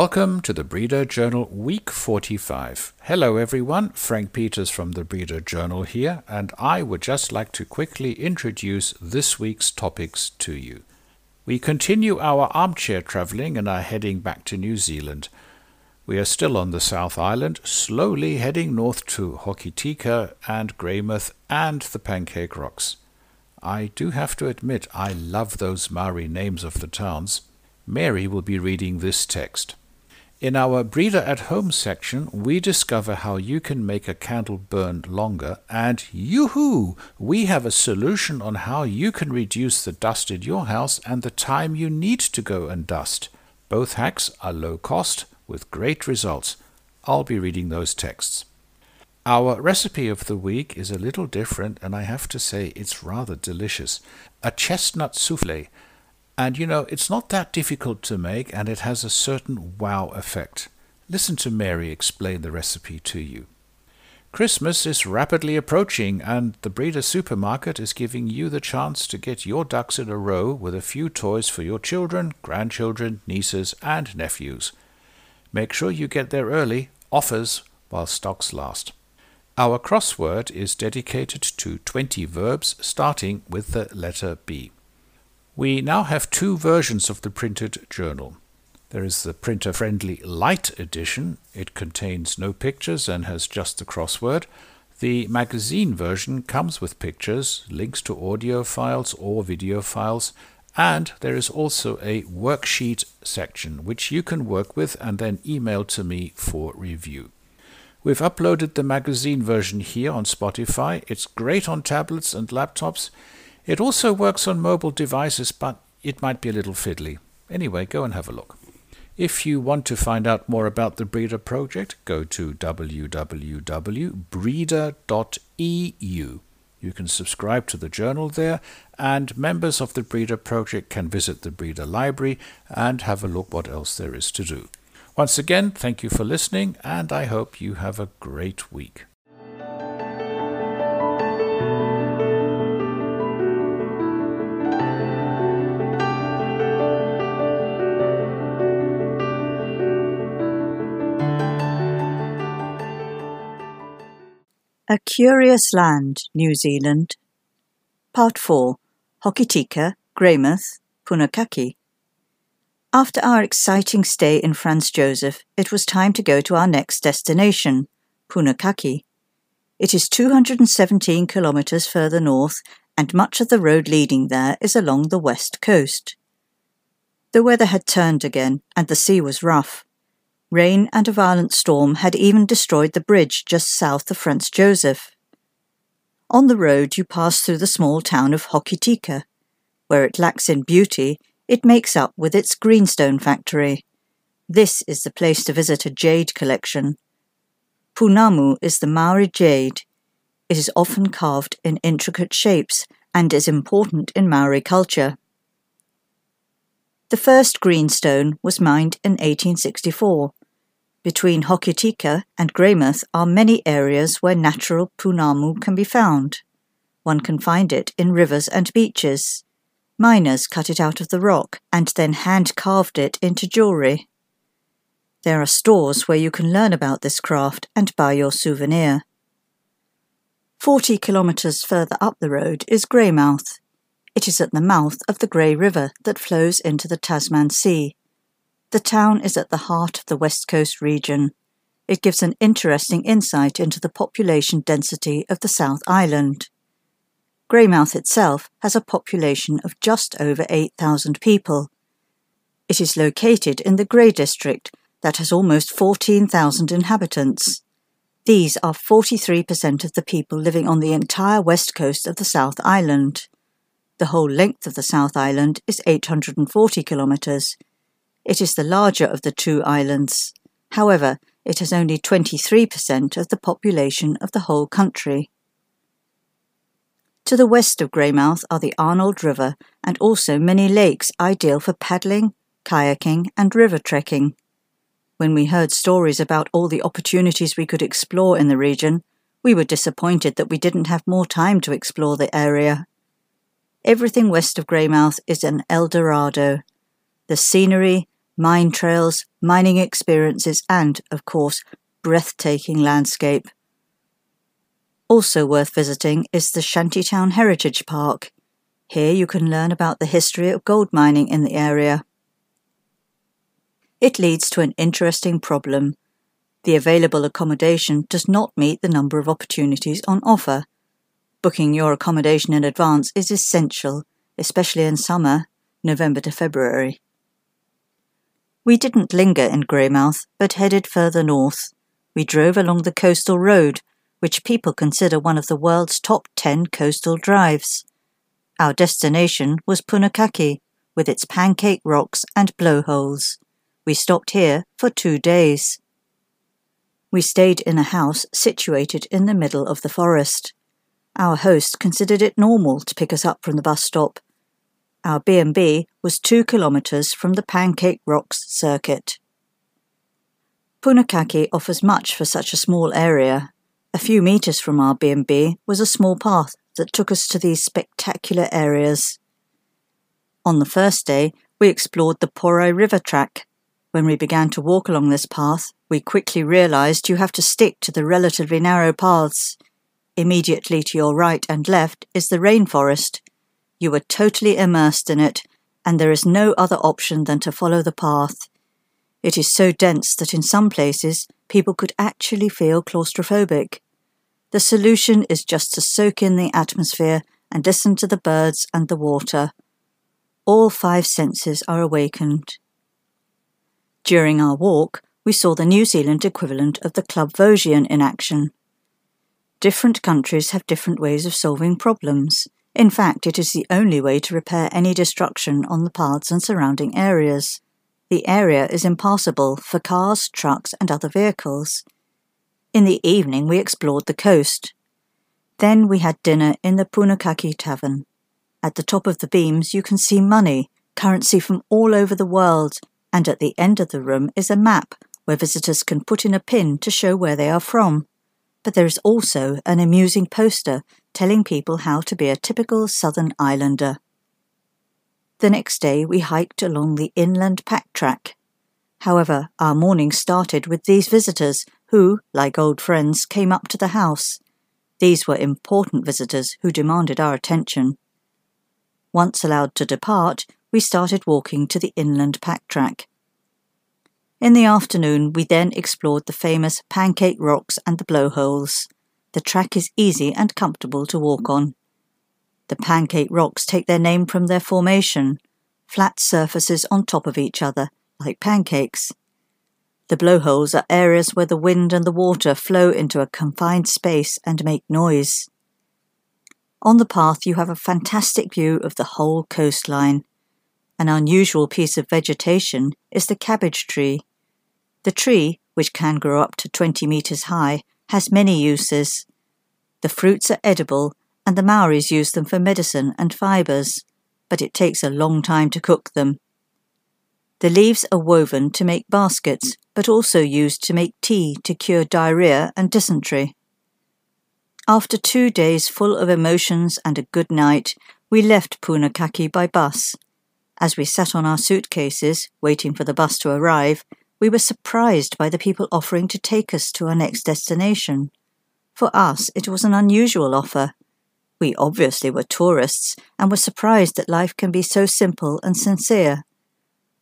Welcome to the Brida Journal Week 45. Hello everyone, Frank Peters from the Brida Journal here, and I would just like to quickly introduce this week's topics to you. We continue our armchair travelling and are heading back to New Zealand. We are still on the South Island, slowly heading north to Hokitika and Greymouth and the Pancake Rocks. I do have to admit I love those Maori names of the towns. Mary will be reading this text. In our Brida at Home section, we discover how you can make a candle burn longer, and yoo-hoo! We have a solution on how you can reduce the dust in your house and the time you need to go and dust. Both hacks are low cost with great results. I'll be reading those texts. Our recipe of the week is a little different, and I have to say it's rather delicious. A chestnut souffle and you know, it's not that difficult to make and it has a certain wow effect. Listen to Mary explain the recipe to you. Christmas is rapidly approaching, and the Brida Supermarket is giving you the chance to get your ducks in a row with a few toys for your children, grandchildren, nieces, and nephews. Make sure you get there early, offers while stocks last. Our crossword is dedicated to 20 verbs starting with the letter B. We now have two versions of the printed journal. There is the printer friendly light edition. It contains no pictures and has just the crossword. The magazine version comes with pictures, links to audio files or video files, and there is also a worksheet section which you can work with and then email to me for review. We've uploaded the magazine version here on Spotify. It's great on tablets and laptops. It also works on mobile devices, but it might be a little fiddly. Anyway, go and have a look. If you want to find out more about the Brida project, go to www.brida.eu. You can subscribe to the journal there, and members of the Brida project can visit the Brida library and have a look what else there is to do. Once again, thank you for listening, and I hope you have a great week. A Curious Land, New Zealand. Part 4 Hokitika, Greymouth, Punakaiki. After our exciting stay in Franz Josef, it was time to go to our next destination, Punakaiki. It is 217 kilometres further north, and much of the road leading there is along the west coast. The weather had turned again, and the sea was rough. Rain and a violent storm had even destroyed the bridge just south of Franz Josef. On the road, you pass through the small town of Hokitika. Where it lacks in beauty, it makes up with its greenstone factory. This is the place to visit a jade collection. Pounamu is the Maori jade. It is often carved in intricate shapes and is important in Maori culture. The first greenstone was mined in 1864. Between Hokitika and Greymouth are many areas where natural pounamu can be found. One can find it in rivers and beaches. Miners cut it out of the rock and then hand carved it into jewellery. There are stores where you can learn about this craft and buy your souvenir. Forty kilometres further up the road is Greymouth. It is at the mouth of the Grey River that flows into the Tasman Sea. The town is at the heart of the West Coast region. It gives an interesting insight into the population density of the South Island. Greymouth itself has a population of just over 8,000 people. It is located in the Grey District that has almost 14,000 inhabitants. These are 43% of the people living on the entire west coast of the South Island. The whole length of the South Island is 840 kilometres, it is the larger of the two islands. However, it has only 23% of the population of the whole country. To the west of Greymouth are the Arnold River and also many lakes ideal for paddling, kayaking, and river trekking. When we heard stories about all the opportunities we could explore in the region, we were disappointed that we didn't have more time to explore the area. Everything west of Greymouth is an El Dorado. The scenery, mine trails, mining experiences, and, of course, breathtaking landscape. Also worth visiting is the Shantytown Heritage Park. Here you can learn about the history of gold mining in the area. It leads to an interesting problem. The available accommodation does not meet the number of opportunities on offer. Booking your accommodation in advance is essential, especially in summer, November to February. We didn't linger in Greymouth, but headed further north. We drove along the coastal road, which people consider one of the world's top 10 coastal drives. Our destination was Punakaiki, with its pancake rocks and blowholes. We stopped here for two days. We stayed in a house situated in the middle of the forest. Our host considered it normal to pick us up from the bus stop. Our B&B was two kilometres from the Pancake Rocks circuit. Punakaiki offers much for such a small area. A few metres from our B&B was a small path that took us to these spectacular areas. On the first day, we explored the Porai River track. When we began to walk along this path, we quickly realised you have to stick to the relatively narrow paths. Immediately to your right and left is the rainforest. You are totally immersed in it, and there is no other option than to follow the path. It is so dense that in some places people could actually feel claustrophobic. The solution is just to soak in the atmosphere and listen to the birds and the water. All five senses are awakened. During our walk, we saw the New Zealand equivalent of the Club Vosgien in action. Different countries have different ways of solving problems. In fact, it is the only way to repair any destruction on the paths and surrounding areas. The area is impassable for cars, trucks, and other vehicles. In the evening, we explored the coast. Then we had dinner in the Punakaiki Tavern. At the top of the beams, you can see money, currency from all over the world, and at the end of the room is a map where visitors can put in a pin to show where they are from. But there is also an amusing poster telling people how to be a typical Southern Islander. The next day we hiked along the inland pack track. However, our morning started with these visitors who, like old friends, came up to the house. These were important visitors who demanded our attention. Once allowed to depart, we started walking to the inland pack track. In the afternoon, we then explored the famous Pancake Rocks and the Blowholes. The track is easy and comfortable to walk on. The pancake rocks take their name from their formation, flat surfaces on top of each other, like pancakes. The blowholes are areas where the wind and the water flow into a confined space and make noise. On the path, you have a fantastic view of the whole coastline. An unusual piece of vegetation is the cabbage tree. The tree, which can grow up to 20 metres high, has many uses. The fruits are edible and the Maoris use them for medicine and fibres, but it takes a long time to cook them. The leaves are woven to make baskets, but also used to make tea to cure diarrhea and dysentery. After two days full of emotions and a good night, we left Punakaiki by bus. As we sat on our suitcases, waiting for the bus to arrive, we were surprised by the people offering to take us to our next destination. For us, it was an unusual offer, we obviously were tourists and were surprised that life can be so simple and sincere.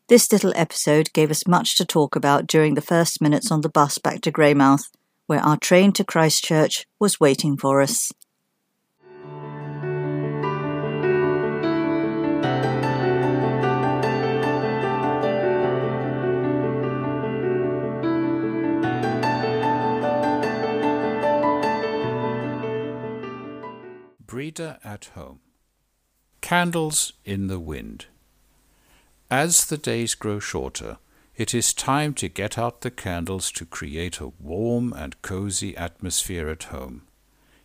This little episode gave us much to talk about during the first minutes on the bus back to Greymouth, where our train to Christchurch was waiting for us. Brida at Home. Candles in the Wind. As the days grow shorter, it is time to get out the candles to create a warm and cozy atmosphere at home.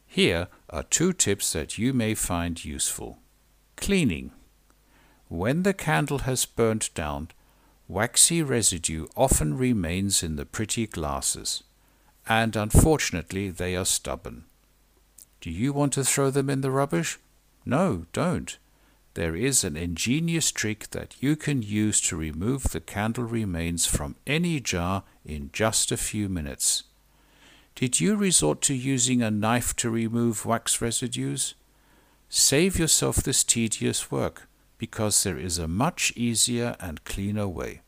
Here are two tips that you may find useful. Cleaning. When the candle has burnt down, waxy residue often remains in the pretty glasses, and unfortunately they are stubborn. Do you want to throw them in the rubbish? No, don't. there is an ingenious trick that you can use to remove the candle remains from any jar in just a few minutes. Did you resort to using a knife to remove wax residues? Save yourself this tedious work because there is a much easier and cleaner way.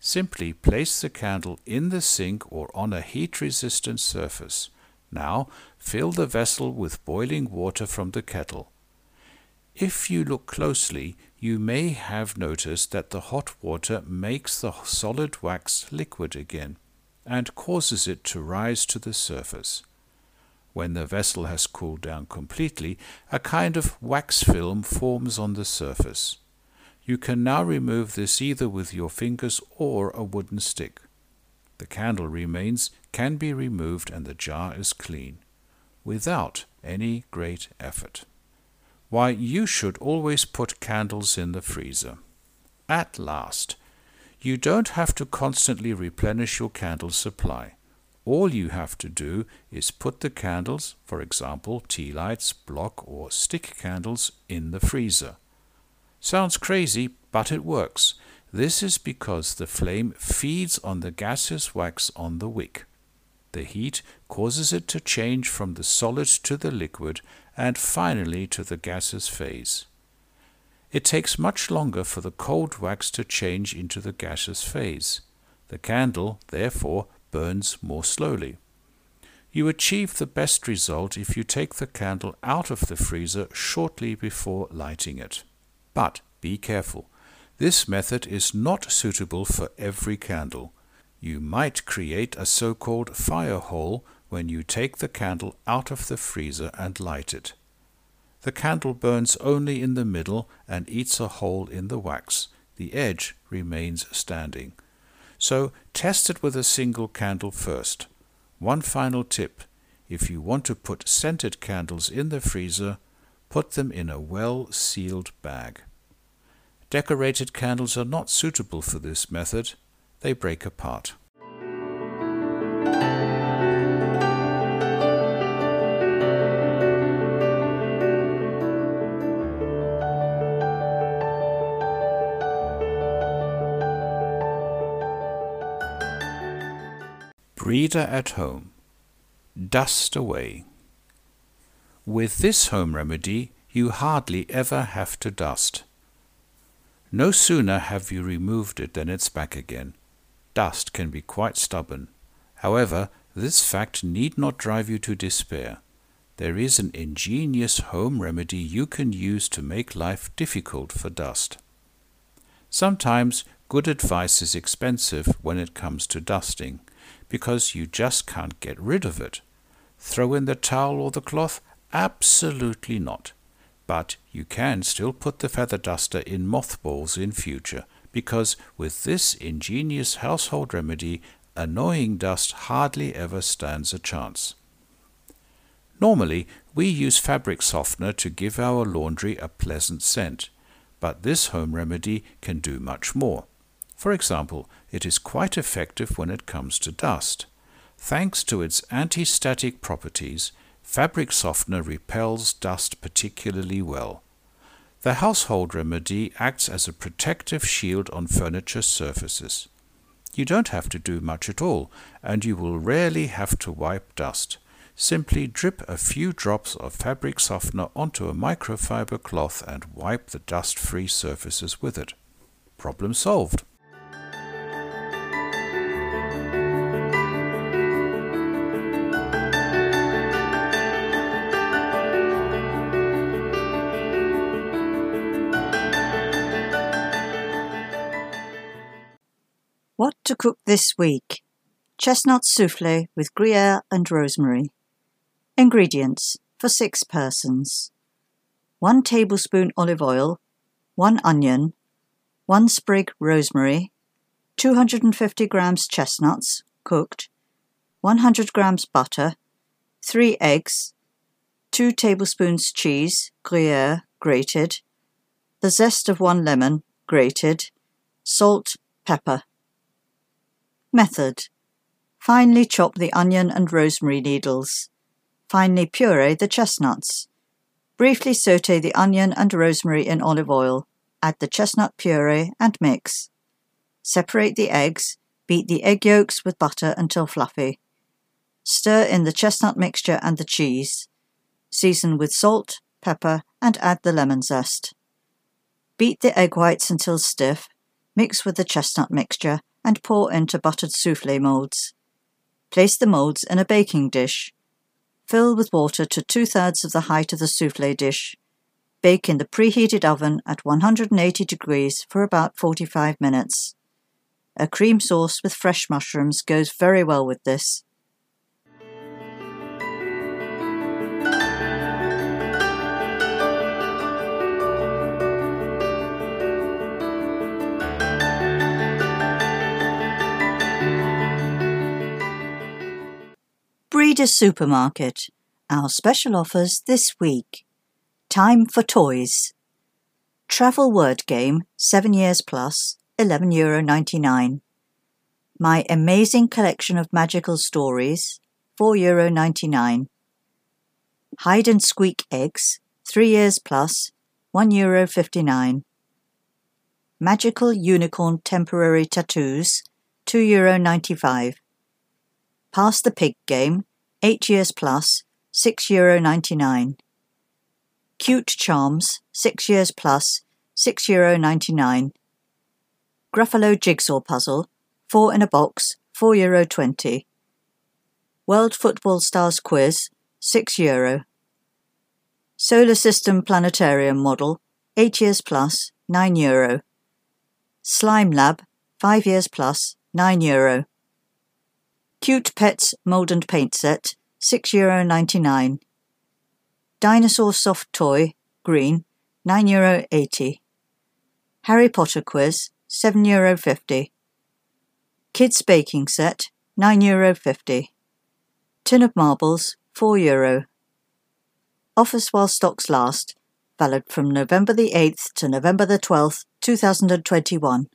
Simply place the candle in the sink or on a heat-resistant surface. Now fill the vessel with boiling water from the kettle. If you look closely, you may have noticed that the hot water makes the solid wax liquid again and causes it to rise to the surface. When the vessel has cooled down completely, a kind of wax film forms on the surface. You can now remove this either with your fingers or a wooden stick. The candle remains can be removed and the jar is clean, without any great effort. Why, you should always put candles in the freezer. At last, you don't have to constantly replenish your candle supply. All you have to do is put the candles, for example, tea lights, block or stick candles, in the freezer. Sounds crazy, but it works. This is because the flame feeds on the gaseous wax on the wick. The heat causes it to change from the solid to the liquid and finally to the gaseous phase. It takes much longer for the cold wax to change into the gaseous phase. The candle, therefore, burns more slowly. You achieve the best result if you take the candle out of the freezer shortly before lighting it. But be careful. This method is not suitable for every candle. You might create a so-called fire hole when you take the candle out of the freezer and light it. The candle burns only in the middle and eats a hole in the wax. The edge remains standing. So test it with a single candle first. One final tip. If you want to put scented candles in the freezer, put them in a well-sealed bag. Decorated candles are not suitable for this method. They break apart. Brida at home. Dust away. With this home remedy, you hardly ever have to dust. No sooner have you removed it than it's back again. Dust can be quite stubborn. However, this fact need not drive you to despair. There is an ingenious home remedy you can use to make life difficult for dust. Sometimes good advice is expensive when it comes to dusting, because you just can't get rid of it. Throw in the towel or the cloth? Absolutely not. But you can still put the feather duster in mothballs in future, because with this ingenious household remedy, annoying dust hardly ever stands a chance. Normally, we use fabric softener to give our laundry a pleasant scent, but this home remedy can do much more. For example, it is quite effective when it comes to dust. Thanks to its anti-static properties, Fabric softener repels dust particularly well. The household remedy acts as a protective shield on furniture surfaces. You don't have to do much at all, and you will rarely have to wipe dust. Simply drip a few drops of fabric softener onto a microfiber cloth and wipe the dust-free surfaces with it. Problem solved. To cook this week? Chestnut souffle with Gruyere and rosemary. Ingredients for six persons. 1 tablespoon olive oil, 1 onion, 1 sprig rosemary, 250 grams chestnuts, cooked, 100 grams butter, 3 eggs, 2 tablespoons cheese, Gruyere, grated, the zest of 1 lemon, grated, salt, pepper. Method Finely chop the onion and rosemary needles. Finely puree the chestnuts. Briefly saute the onion and rosemary in olive oil, add the chestnut puree and mix. Separate the eggs, beat the egg yolks with butter until fluffy. Stir in the chestnut mixture and the cheese. Season with salt, pepper, and add the lemon zest. Beat the egg whites until stiff, mix with the chestnut mixture, and pour into buttered souffle molds. Place the molds in a baking dish. Fill with water to two thirds of the height of the souffle dish. Bake in the preheated oven at 180 degrees for about 45 minutes. A cream sauce with fresh mushrooms goes very well with this. Brida's Supermarket. Our special offers this week. Time for toys. Travel word game, 7 years plus, €11.99. My amazing collection of magical stories, €4.99. Hide and squeak eggs, 3 years plus, €1.59. Magical unicorn temporary tattoos, €2.95. Pass the pig game, 8 years plus, €6.99. Cute charms, 6 years plus, €6.99. Gruffalo jigsaw puzzle, 4 in a box, €4.20. World Football Stars quiz, €6. Solar System Planetarium model, 8 years plus, €9. Slime Lab, 5 years plus, €9. Cute Pets Mold and Paint Set, €6.99. Dinosaur Soft Toy, green, €9.80. Harry Potter Quiz, €7.50. Kids Baking Set, €9.50. Tin of Marbles, €4. Offers while stocks last, valid from November the 8th to November the 12th, 2021.